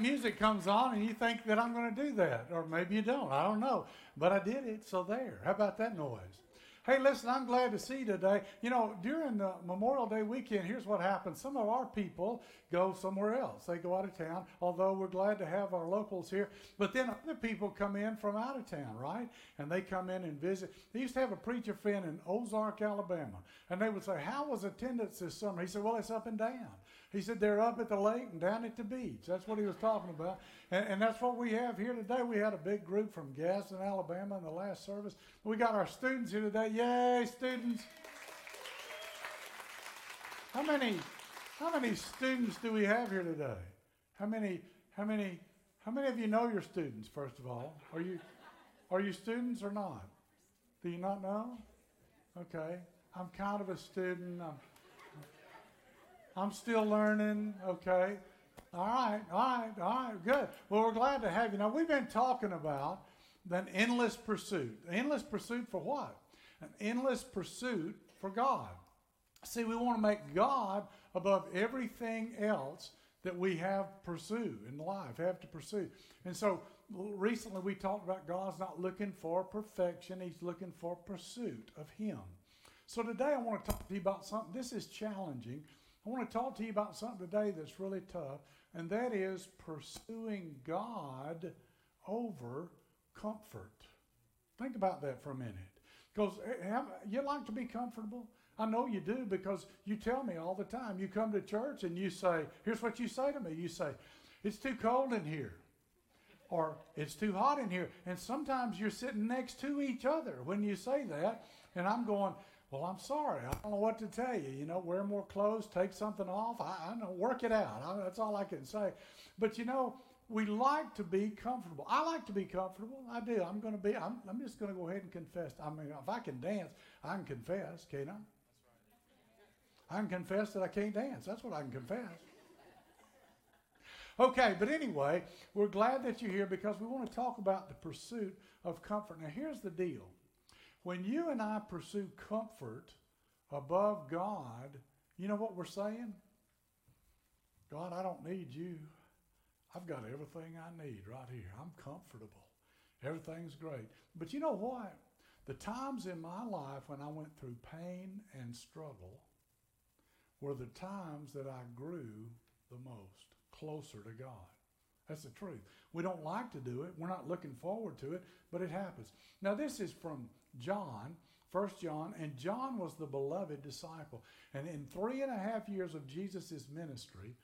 music comes on and you think that I'm going to do that, or maybe you don't. I don't know, but I did it. So there. How about that noise? Hey, listen, I'm glad to see you today. You know, during the Memorial Day weekend, here's what happens. Some of our people go somewhere else. They go out of town, although we're glad to have our locals here. But then other people come in from out of town, right? And they come in and visit. They used to have a preacher friend in Ozark, Alabama. And they would say, How was attendance this summer? He said, Well, it's up and down. He said they're up at the lake and down at the beach. That's what he was talking about. And, and that's what we have here today. We had a big group from Gadsden, Alabama in the last service. We got our students here today. Yay, students. How many how many students do we have here today? How many how many how many of you know your students, first of all? Are you are you students or not? Do you not know? Okay. I'm kind of a student. I'm I'm still learning. Okay. All right. All right. All right. Good. Well, we're glad to have you. Now, we've been talking about an endless pursuit. Endless pursuit for what? An endless pursuit for God. See, we want to make God above everything else that we have pursue in life, have to pursue. And so recently we talked about God's not looking for perfection, He's looking for pursuit of Him. So today I want to talk to you about something. This is challenging I want to talk to you about something today that's really tough, and that is pursuing God over comfort. Think about that for a minute. Because eh, you like to be comfortable? I know you do because you tell me all the time. You come to church and you say, here's what you say to me. You say, it's too cold in here. Or it's too hot in here. And sometimes you're sitting next to each other when you say that. And I'm going, well, I'm sorry. I don't know what to tell you. You know, wear more clothes, take something off. I, I know, work it out. I, that's all I can say. But you know, we like to be comfortable. I like to be comfortable. I do. I'm going to be. I'm, I'm just going to go ahead and confess. I mean, if I can dance, I can confess, can't I? I can confess that I can't dance. That's what I can confess. Okay, but anyway, we're glad that you're here because we want to talk about the pursuit of comfort. Now, here's the deal when you and I pursue comfort above God, you know what we're saying? God, I don't need you. I've got everything I need right here. I'm comfortable. Everything's great. But you know what? The times in my life when I went through pain and struggle were the times that I grew the most, closer to God. That's the truth. We don't like to do it. We're not looking forward to it, but it happens. Now, this is from John, First John, and John was the beloved disciple. And in three and a half years of Jesus' ministry,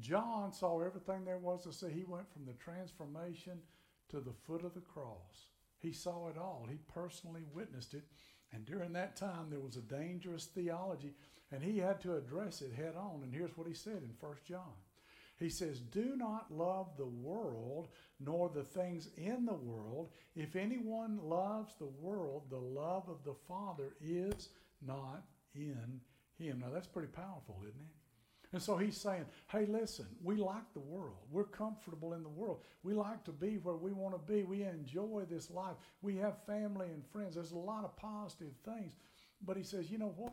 John saw everything there was to see. He went from the transformation to the foot of the cross. He saw it all. He personally witnessed it. And during that time, there was a dangerous theology, and he had to address it head on. And here's what he said in First John he says, Do not love the world nor the things in the world. If anyone loves the world, the love of the Father is not in him. Now that's pretty powerful, isn't it? And so he's saying, hey, listen, we like the world. We're comfortable in the world. We like to be where we want to be. We enjoy this life. We have family and friends. There's a lot of positive things. But he says, you know what?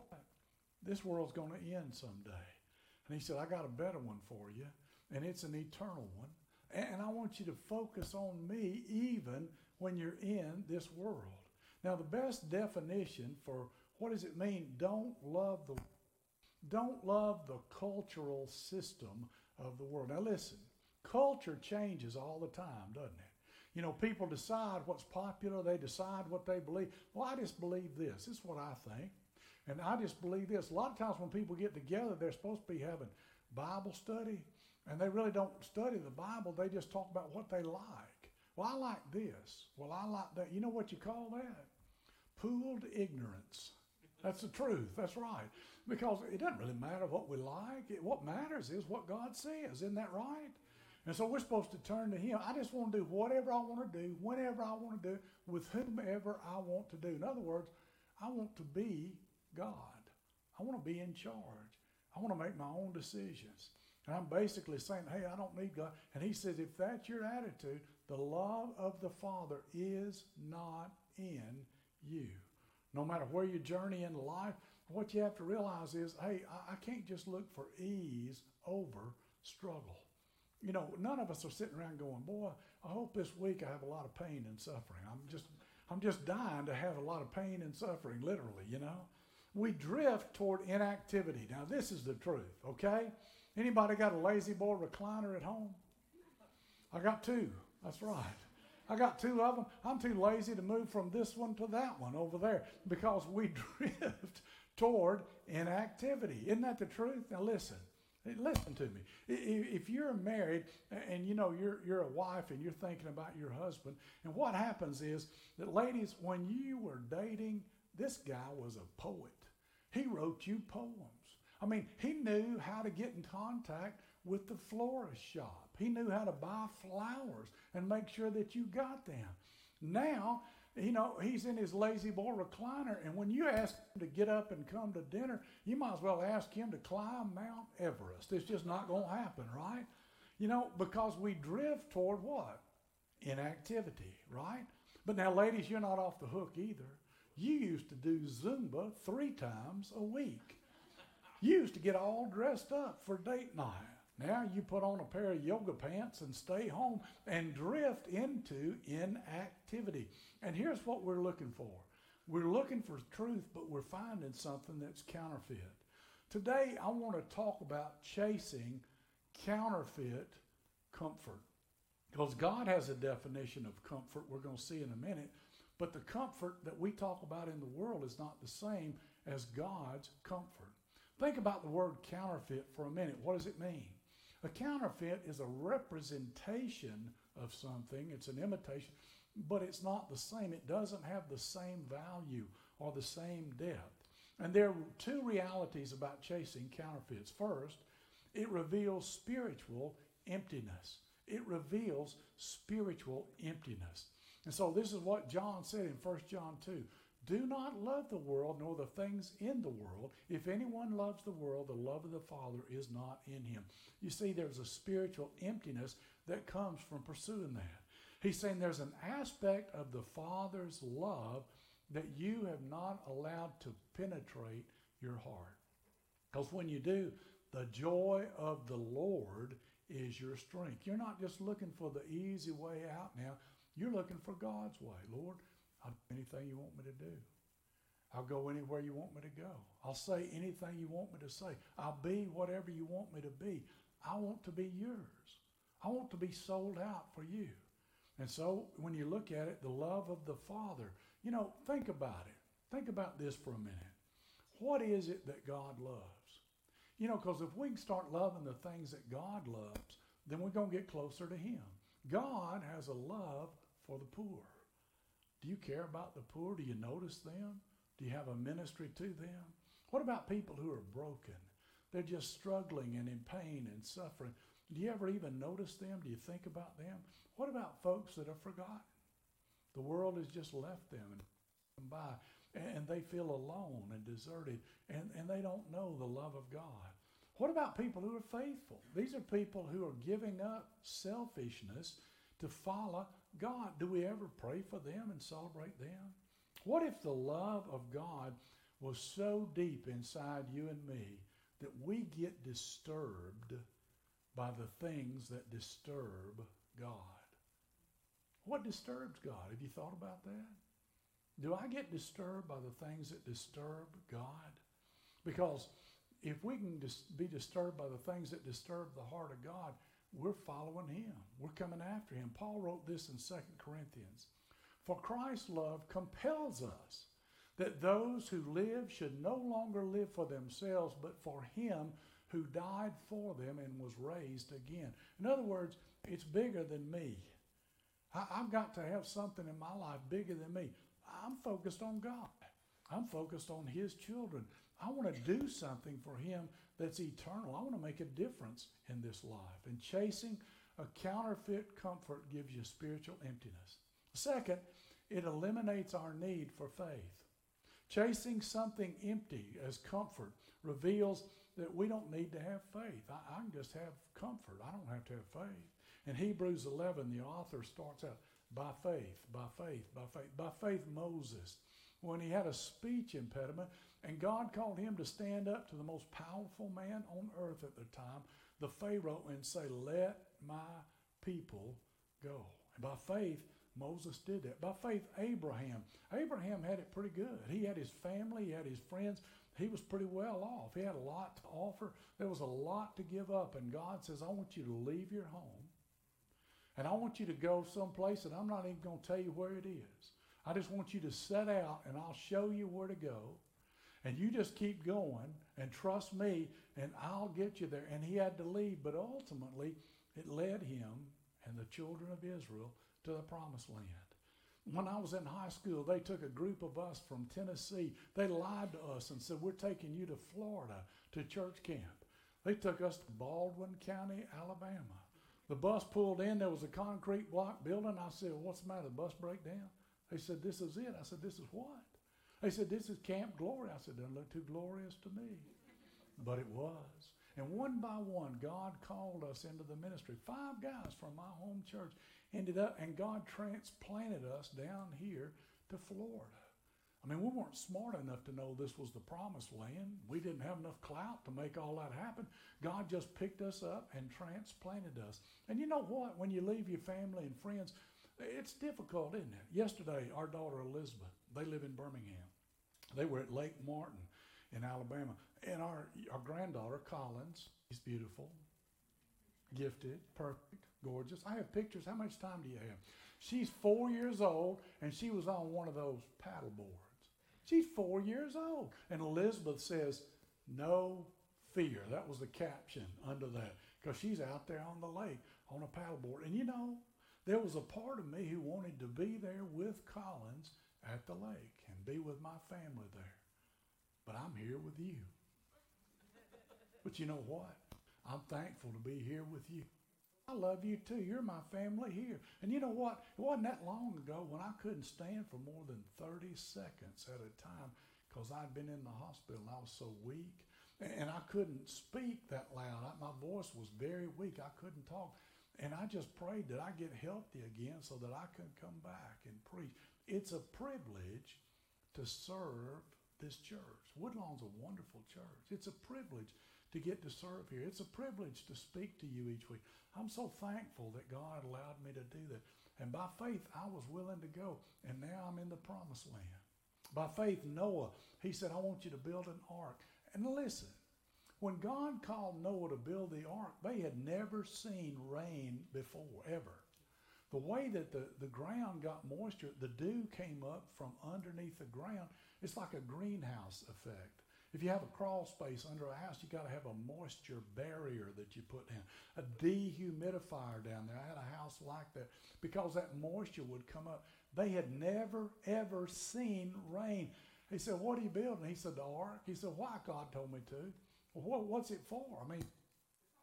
This world's going to end someday. And he said, I got a better one for you and it's an eternal one. And I want you to focus on me even when you're in this world. Now, the best definition for what does it mean? Don't love the don't love the cultural system of the world. Now, listen, culture changes all the time, doesn't it? You know, people decide what's popular, they decide what they believe. Well, I just believe this. This is what I think. And I just believe this. A lot of times when people get together, they're supposed to be having Bible study and they really don't study the Bible, they just talk about what they like. Well, I like this. Well, I like that. You know what you call that? Pooled ignorance. That's the truth. That's right. Because it doesn't really matter what we like. It, what matters is what God says. Isn't that right? And so we're supposed to turn to Him. I just want to do whatever I want to do, whenever I want to do, with whomever I want to do. In other words, I want to be God. I want to be in charge. I want to make my own decisions. And I'm basically saying, hey, I don't need God. And he says, if that's your attitude, the love of the Father is not in you. No matter where you journey in life, what you have to realize is, hey, I, I can't just look for ease over struggle. You know, none of us are sitting around going, boy, I hope this week I have a lot of pain and suffering. I'm just, I'm just dying to have a lot of pain and suffering, literally, you know. We drift toward inactivity. Now, this is the truth, okay? Anybody got a La-Z-Boy recliner at home? I got two. That's right. I got two of them. I'm too lazy to move from this one to that one over there because we drift toward inactivity. Isn't that the truth? Now listen. Eh, listen to me. If you're married and you know you're you're a wife and you're thinking about your husband, and what happens is that ladies, when you were dating, this guy was a poet. He wrote you poems. I mean, he knew how to get in contact with the florist shop. He knew how to buy flowers and make sure that you got them. Now, you know, he's in his La-Z-Boy recliner, and when you ask him to get up and come to dinner, you might as well ask him to climb Mount Everest. It's just not going to happen, right? You know, because we drift toward what? Inactivity, right? But now, ladies, you're not off the hook either. You used to do Zumba three times a week. Used to get all dressed up for date night. Now you put on a pair of yoga pants and stay home and drift into inactivity. And here's what we're looking for we're looking for truth, but we're finding something that's counterfeit. Today, I want to talk about chasing counterfeit comfort. Because God has a definition of comfort we're going to see in a minute, but the comfort that we talk about in the world is not the same as God's comfort. Think about the word counterfeit for a minute. What does it mean? A counterfeit is a representation of something, it's an imitation, but it's not the same. It doesn't have the same value or the same depth. And there are two realities about chasing counterfeits. First, it reveals spiritual emptiness. It reveals spiritual emptiness. And so this is what John said in 1 John 2. Do not love the world nor the things in the world. If anyone loves the world, the love of the Father is not in him. You see, there's a spiritual emptiness that comes from pursuing that. He's saying there's an aspect of the Father's love that you have not allowed to penetrate your heart. Because when you do, the joy of the Lord is your strength. You're not just looking for the easy way out now, you're looking for God's way. Lord, I'll anything you want me to do. I'll go anywhere you want me to go. I'll say anything you want me to say. I'll be whatever you want me to be. I want to be yours. I want to be sold out for you. And so when you look at it, the love of the Father, you know, think about it. Think about this for a minute. What is it that God loves? You know, because if we can start loving the things that God loves, then we're going to get closer to Him. God has a love for the poor. Do you care about the poor? Do you notice them? Do you have a ministry to them? What about people who are broken? They're just struggling and in pain and suffering. Do you ever even notice them? Do you think about them? What about folks that are forgotten? The world has just left them and by, and they feel alone and deserted, and, and they don't know the love of God. What about people who are faithful? These are people who are giving up selfishness to follow God. Do we ever pray for them and celebrate them? What if the love of God was so deep inside you and me that we get disturbed by the things that disturb God? What disturbs God? Have you thought about that? Do I get disturbed by the things that disturb God? Because if we can dis- be disturbed by the things that disturb the heart of God, we're following him. We're coming after him. Paul wrote this in 2 Corinthians. For Christ's love compels us that those who live should no longer live for themselves, but for him who died for them and was raised again. In other words, it's bigger than me. I, have got to have something in my life bigger than me. I'm focused on God. I'm focused on His children. I want to do something for Him that's eternal. I want to make a difference in this life. And chasing a counterfeit comfort gives you spiritual emptiness. Second, it eliminates our need for faith. Chasing something empty as comfort reveals that we don't need to have faith. I, I, can just have comfort. I don't have to have faith. In Hebrews 11, the author starts out by faith, by faith, by faith. By faith, Moses when he had a speech impediment, and God called him to stand up to the most powerful man on earth at the time, the Pharaoh, and say, Let my people go. And by faith, Moses did that. By faith, Abraham. Abraham had it pretty good. He had his family, he had his friends. He was pretty well off. He had a lot to offer. There was a lot to give up. And God says, I want you to leave your home. And I want you to go someplace, and I'm not even going to tell you where it is. I just want you to set out, and I'll show you where to go. And you just keep going and trust me, and I'll get you there. And he had to leave, but ultimately, it led him and the children of Israel to the promised land. When I was in high school, they took a group of us from Tennessee. They lied to us and said, We're taking you to Florida to church camp. They took us to Baldwin County, Alabama. The bus pulled in, there was a concrete block building. I said, What's the matter? The bus break down? They said, This is it. I said, This is what? They said, This is Camp Glory. I said, Doesn't look too glorious to me. But it was. And one by one, God called us into the ministry. Five guys from my home church ended up, and God transplanted us down here to Florida. I mean, we weren't smart enough to know this was the promised land. We didn't have enough clout to make all that happen. God just picked us up and transplanted us. And you know what? When you leave your family and friends, it's difficult, isn't it? Yesterday, our daughter Elizabeth, they live in Birmingham. They were at Lake Martin in Alabama. And our, our granddaughter, Collins, is beautiful, gifted, perfect, gorgeous. I have pictures. How much time do you have? She's four years old, and she was on one of those paddle boards. She's four years old. And Elizabeth says, No fear. That was the caption under that, because she's out there on the lake on a paddleboard. And you know, there was a part of me who wanted to be there with Collins at the lake and be with my family there. But I'm here with you. But you know what? I'm thankful to be here with you. I love you too. You're my family here. And you know what? It wasn't that long ago when I couldn't stand for more than 30 seconds at a time because I'd been in the hospital and I was so weak. And I couldn't speak that loud. My voice was very weak. I couldn't talk. And I just prayed that I get healthy again so that I can come back and preach. It's a privilege to serve this church. Woodlawn's a wonderful church. It's a privilege to get to serve here. It's a privilege to speak to you each week. I'm so thankful that God allowed me to do that. And by faith, I was willing to go. And now I'm in the promised land. By faith, Noah, he said, I want you to build an ark. And listen, when God called Noah to build the ark, they had never seen rain before, ever. The way that the, the ground got moisture, the dew came up from underneath the ground. It's like a greenhouse effect. If you have a crawl space under a house, you got to have a moisture barrier that you put down, a dehumidifier down there. I had a house like that because that moisture would come up. They had never ever seen rain. He said, "What are you building?" He said, "The ark." He said, "Why?" God told me to. What, what's it for? I mean,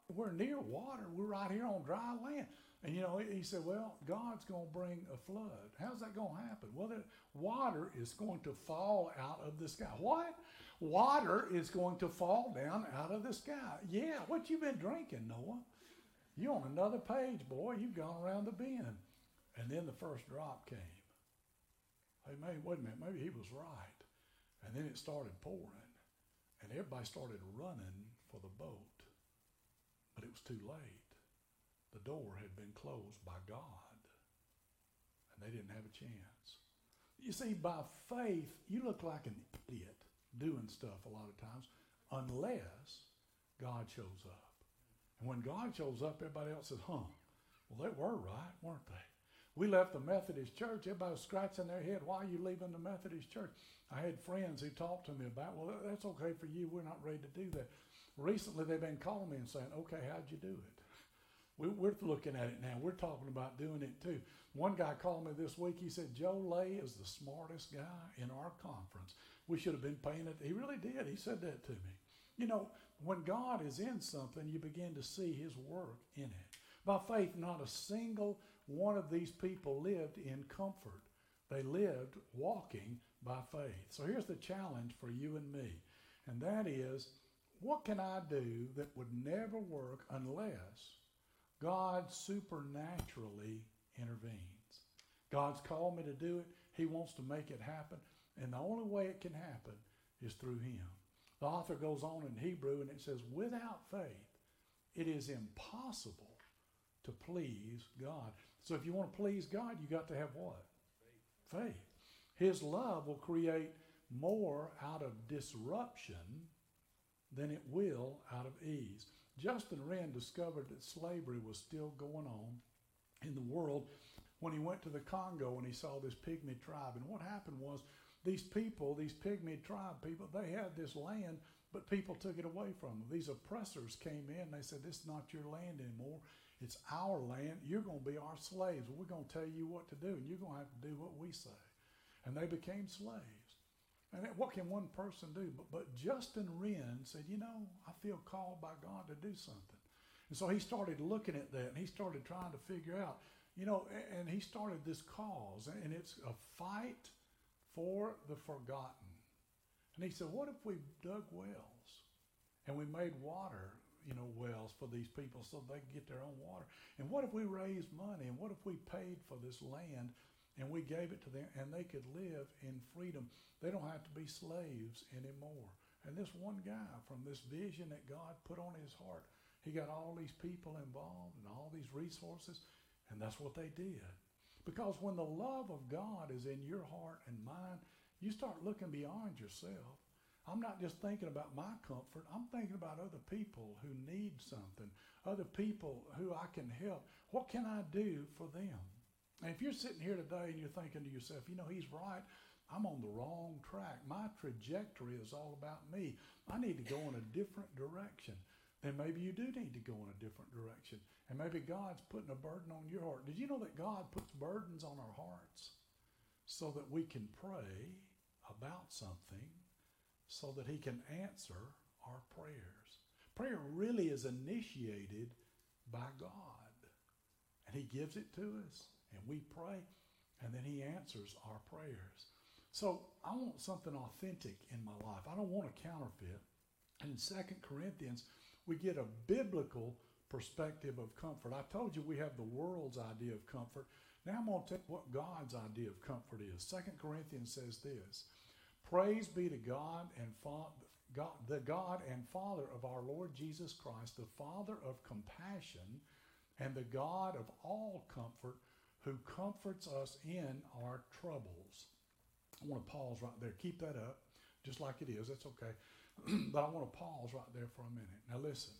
we're near water. We're right here on dry land. And you know, he said, Well, God's going to bring a flood. How's that going to happen? Well, the water is going to fall out of the sky. What? Water is going to fall down out of the sky. Yeah, what you been drinking, Noah? You on another page, boy. You've gone around the bend. And then the first drop came. Hey, maybe, wait a minute, maybe he was right. And then it started pouring. And everybody started running for the boat. But it was too late the door had been closed by God, and they didn't have a chance. You see, by faith, you look like an idiot doing stuff a lot of times unless God shows up. And when God shows up, everybody else says, huh, well, they were right, weren't they? We left the Methodist church. Everybody was scratching their head. Why are you leaving the Methodist church? I had friends who talked to me about, well, that's okay for you. We're not ready to do that. Recently, they've been calling me and saying, okay, how'd you do it? We, are looking at it now. We're talking about doing it too. One guy called me this week. He said, Joe Lay is the smartest guy in our conference. We should have been paying it. He really did. He said that to me. You know, when God is in something, you begin to see his work in it. By faith, not a single one of these people lived in comfort. They lived walking by faith. So here's the challenge for you and me, and that is what can I do that would never work unless God supernaturally intervenes. God's called me to do it. He wants to make it happen. And the only way it can happen is through Him. The author goes on in Hebrew and it says, without faith, it is impossible to please God. So if you want to please God, you got to have what? Faith. Faith. His love will create more out of disruption than it will out of ease. Justin Wren discovered that slavery was still going on in the world when he went to the Congo and he saw this pygmy tribe. And what happened was these people, these pygmy tribe people, they had this land, but people took it away from them. These oppressors came in and they said, This is not your land anymore. It's our land. You're going to be our slaves. We're going to tell you what to do, and you're going to have to do what we say. And they became slaves. And what can one person do? But, but Justin Wren said, You know, I feel called by God to do something. And so he started looking at that and he started trying to figure out, you know, and he started this cause, and it's a fight for the forgotten. And he said, What if we dug wells and we made water, you know, wells for these people so they can get their own water? And what if we raised money? And what if we paid for this land and we gave it to them and they could live in freedom. They don't have to be slaves anymore. And this one guy from this vision that God put on his heart, he got all these people involved and all these resources, and that's what they did. Because when the love of God is in your heart and mind, you start looking beyond yourself. I'm not just thinking about my comfort. I'm thinking about other people who need something, other people who I can help. What can I do for them? And if you're sitting here today and you're thinking to yourself, you know, he's right. I'm on the wrong track. My trajectory is all about me. I need to go in a different direction. Then maybe you do need to go in a different direction. And maybe God's putting a burden on your heart. Did you know that God puts burdens on our hearts so that we can pray about something so that he can answer our prayers? Prayer really is initiated by God. And he gives it to us and we pray, and then He answers our prayers. So I want something authentic in my life. I don't want a counterfeit. And in Second Corinthians, we get a biblical perspective of comfort. I told you we have the world's idea of comfort. Now I'm going to take what God's idea of comfort is. Second Corinthians says this Praise be to God and the God and Father of our Lord Jesus Christ, the Father of compassion and the God of all comfort, who comforts us in our troubles. I want to pause right there. Keep that up, just like it is. That's okay. but I want to pause right there for a minute. Now, listen.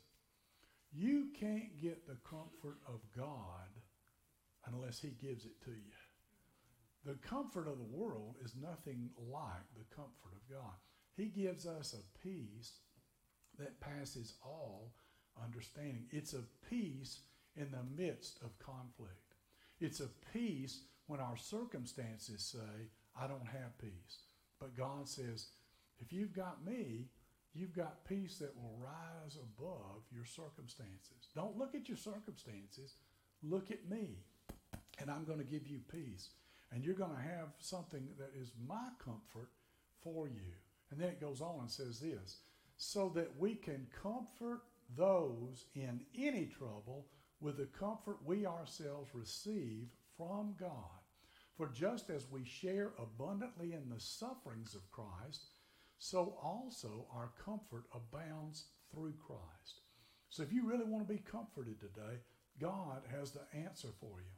You can't get the comfort of God unless He gives it to you. The comfort of the world is nothing like the comfort of God. He gives us a peace that passes all understanding. It's a peace in the midst of conflict. It's a peace when our circumstances say, I don't have peace. But God says, if you've got me, you've got peace that will rise above your circumstances. Don't look at your circumstances, look at me, and I'm going to give you peace. And you're going to have something that is my comfort for you. And then it goes on and says this so that we can comfort those in any trouble with the comfort we ourselves receive from God. For just as we share abundantly in the sufferings of Christ, so also our comfort abounds through Christ. So if you really want to be comforted today, God has the answer for you.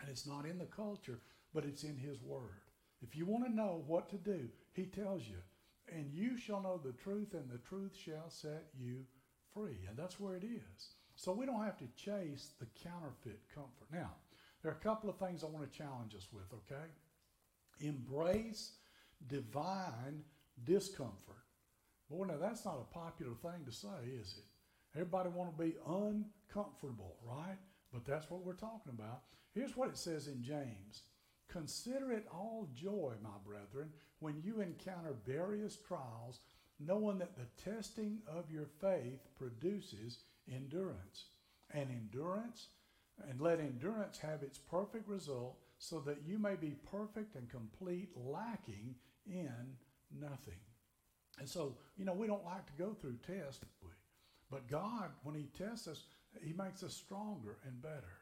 And it's not in the culture, but it's in His Word. If you want to know what to do, He tells you, and you shall know the truth, and the truth shall set you free. And that's where it is. So we don't have to chase the counterfeit comfort. Now, there are a couple of things I want to challenge us with, okay? Embrace divine discomfort. Boy, now that's not a popular thing to say, is it? Everybody want to be uncomfortable, right? But that's what we're talking about. Here's what it says in James. Consider it all joy, my brethren, when you encounter various trials, knowing that the testing of your faith produces endurance. And endurance, and let endurance have its perfect result, so that you may be perfect and complete, lacking in nothing. And so, you know, we don't like to go through tests, but God, when He tests us, He makes us stronger and better.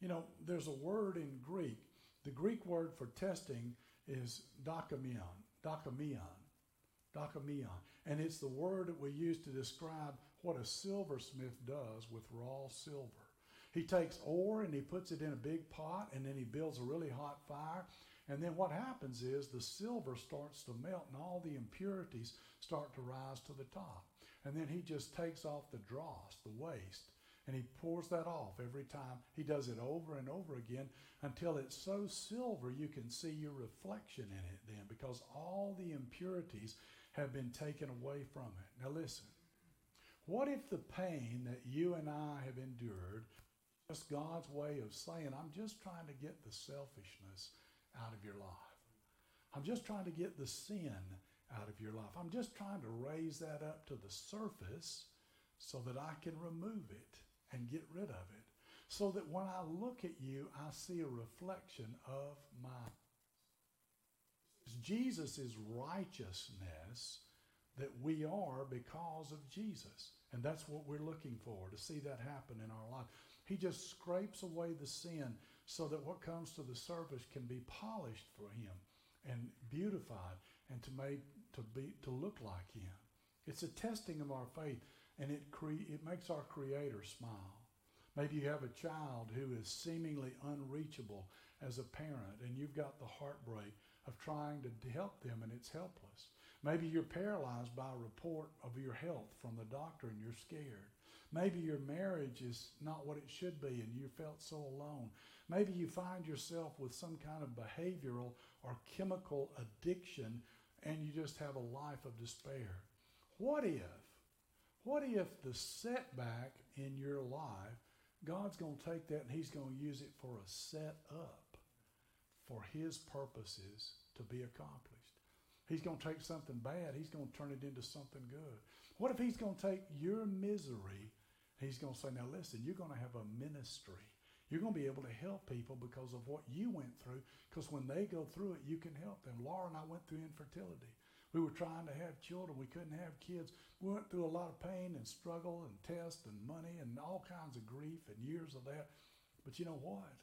You know, there's a word in Greek. The Greek word for testing is dokimion. Dochimion. Dokimion. And it's the word that we use to describe what a silversmith does with raw silver. He takes ore and he puts it in a big pot and then he builds a really hot fire. And then what happens is the silver starts to melt and all the impurities start to rise to the top. And then he just takes off the dross, the waste, and he pours that off every time. He does it over and over again until it's so silver you can see your reflection in it then because all the impurities have been taken away from it. Now listen. What if the pain that you and I have endured just God's way of saying, I'm just trying to get the selfishness out of your life. I'm just trying to get the sin out of your life. I'm just trying to raise that up to the surface so that I can remove it and get rid of it. So that when I look at you, I see a reflection of my Jesus righteousness that we are because of Jesus. And that's what we're looking for, to see that happen in our life. He just scrapes away the sin so that what comes to the surface can be polished for him and beautified and to make to be to look like him. It's a testing of our faith and it cre- it makes our creator smile. Maybe you have a child who is seemingly unreachable as a parent and you've got the heartbreak of trying to help them and it's helpless. Maybe you're paralyzed by a report of your health from the doctor and you're scared. Maybe your marriage is not what it should be and you felt so alone. Maybe you find yourself with some kind of behavioral or chemical addiction and you just have a life of despair. What if, what if the setback in your life, God's going to take that and He's going to use it for a set up for His purposes to be accomplished? He's going to take something bad, He's going to turn it into something good. What if He's going to take your misery He's going to say, now listen, you're going to have a ministry. You're going to be able to help people because of what you went through. Because when they go through it, you can help them. Laura and I went through infertility. We were trying to have children. We couldn't have kids. We went through a lot of pain and struggle and tests and money and all kinds of grief and years of that. But you know what?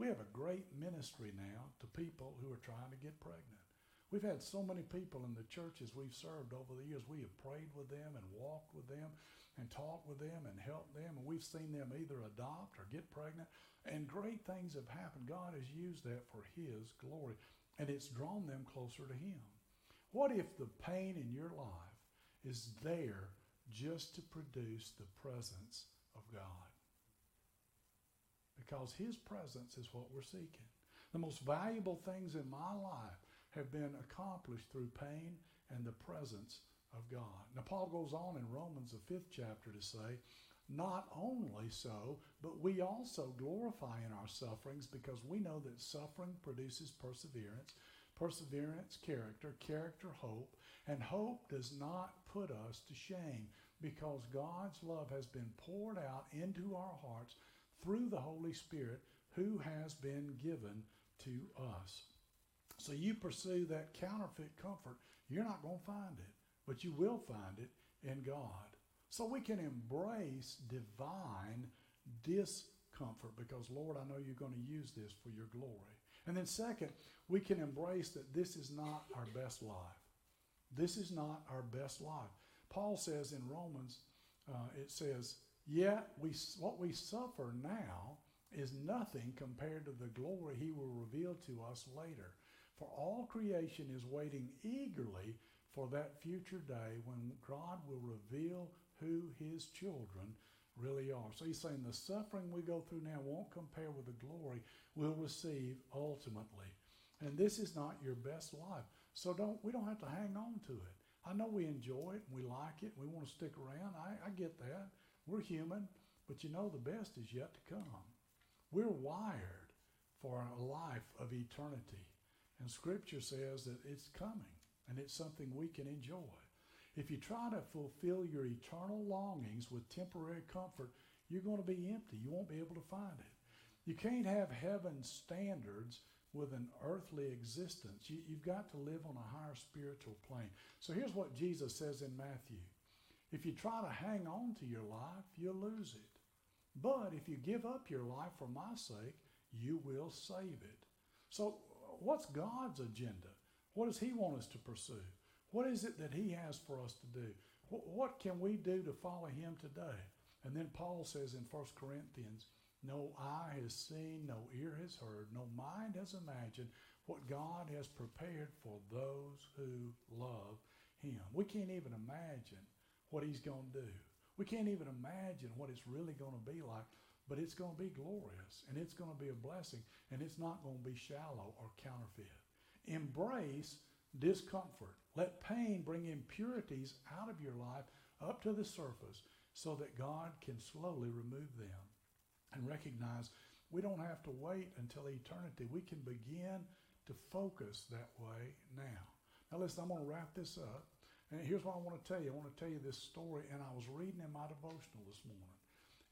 We have a great ministry now to people who are trying to get pregnant. We've had so many people in the churches we've served over the years. We have prayed with them and walked with them and talked with them and helped them. And we've seen them either adopt or get pregnant. And great things have happened. God has used that for His glory. And it's drawn them closer to Him. What if the pain in your life is there just to produce the presence of God? Because His presence is what we're seeking. The most valuable things in my life have been accomplished through pain and the presence of God. Now, Paul goes on in Romans, the fifth chapter, to say, Not only so, but we also glorify in our sufferings because we know that suffering produces perseverance, perseverance, character, character, hope, and hope does not put us to shame because God's love has been poured out into our hearts through the Holy Spirit who has been given to us. So you pursue that counterfeit comfort, you're not going to find it but you will find it in God. So we can embrace divine discomfort because, Lord, I know you're going to use this for your glory. And then, second, we can embrace that this is not our best life. This is not our best life. Paul says in Romans, uh, it says, Yet we, what we suffer now is nothing compared to the glory he will reveal to us later. For all creation is waiting eagerly for that future day when God will reveal who his children really are. So he's saying the suffering we go through now won't compare with the glory we'll receive ultimately. And this is not your best life. So don't we don't have to hang on to it. I know we enjoy it and we like it and we want to stick around. I, I get that. We're human, but you know the best is yet to come. We're wired for a life of eternity. And scripture says that it's coming and it's something we can enjoy. If you try to fulfill your eternal longings with temporary comfort, you're going to be empty. You won't be able to find it. You can't have heaven's standards with an earthly existence. You, have got to live on a higher spiritual plane. So here's what Jesus says in Matthew If you try to hang on to your life, you'll lose it. But if you give up your life for my sake, you will save it. So, uh, what's God's agenda? What does He want us to pursue? What is it that He has for us to do? What, can we do to follow Him today? And then Paul says in 1 Corinthians, no eye has seen, no ear has heard, no mind has imagined what God has prepared for those who love Him. We can't even imagine what He's going to do. We can't even imagine what it's really going to be like, but it's going to be glorious and it's going to be a blessing and it's not going to be shallow or counterfeit. Embrace discomfort. Let pain bring impurities out of your life up to the surface so that God can slowly remove them and recognize we don't have to wait until eternity. We can begin to focus that way now. Now, listen, I'm going to wrap this up. And here's what I want to tell you. I want to tell you this story, and I was reading in my devotional this morning.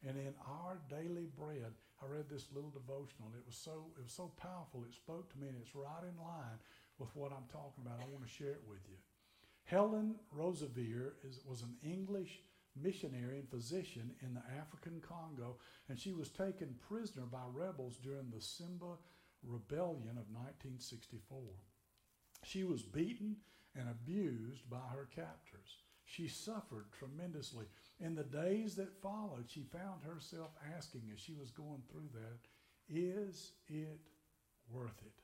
And in our daily bread, I read this little devotional. And It was so it was so powerful. It spoke to me, and it's right in line with what I'm talking about. I want to share it with you. Helen is, was an English missionary and physician in the African Congo, and she was taken prisoner by rebels during the Simba Rebellion of 1964. She was beaten and abused by her captors. She suffered tremendously. In the days that followed, she found herself asking as she was going through that, Is it worth it?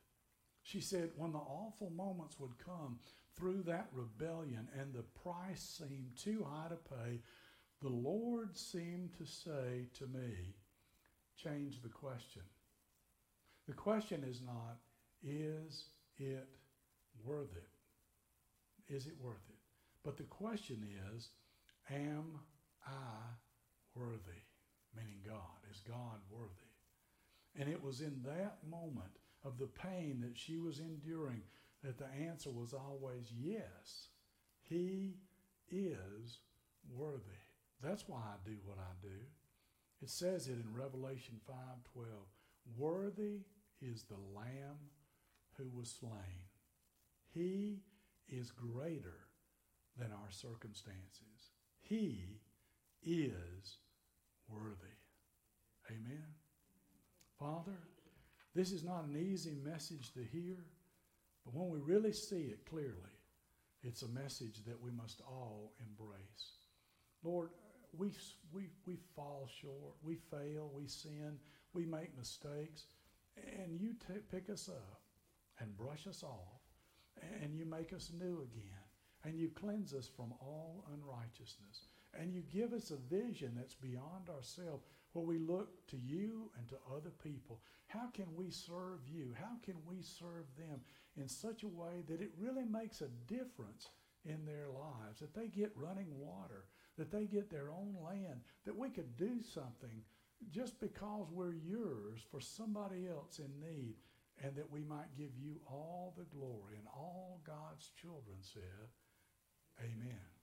She said, when the awful moments would come through that rebellion and the price seemed too high to pay, the Lord seemed to say to me, change the question. The question is not, is it worth it? Is it worth it? But the question is, am I worthy? Meaning God. Is God worthy? And it was in that moment of the pain that she was enduring that the answer was always yes. He is worthy. That's why I do what I do. It says it in Revelation 5:12. Worthy is the lamb who was slain. He is greater than our circumstances. He is worthy. Amen. Father, this is not an easy message to hear, but when we really see it clearly, it's a message that we must all embrace. Lord, we, we, we fall short, we fail, we sin, we make mistakes, and you t- pick us up and brush us off, and you make us new again, and you cleanse us from all unrighteousness, and you give us a vision that's beyond ourselves where we look to you and to other people. How can we serve you? How can we serve them in such a way that it really makes a difference in their lives, that they get running water, that they get their own land, that we could do something just because we're yours for somebody else in need, and that we might give you all the glory. And all God's children said, Amen.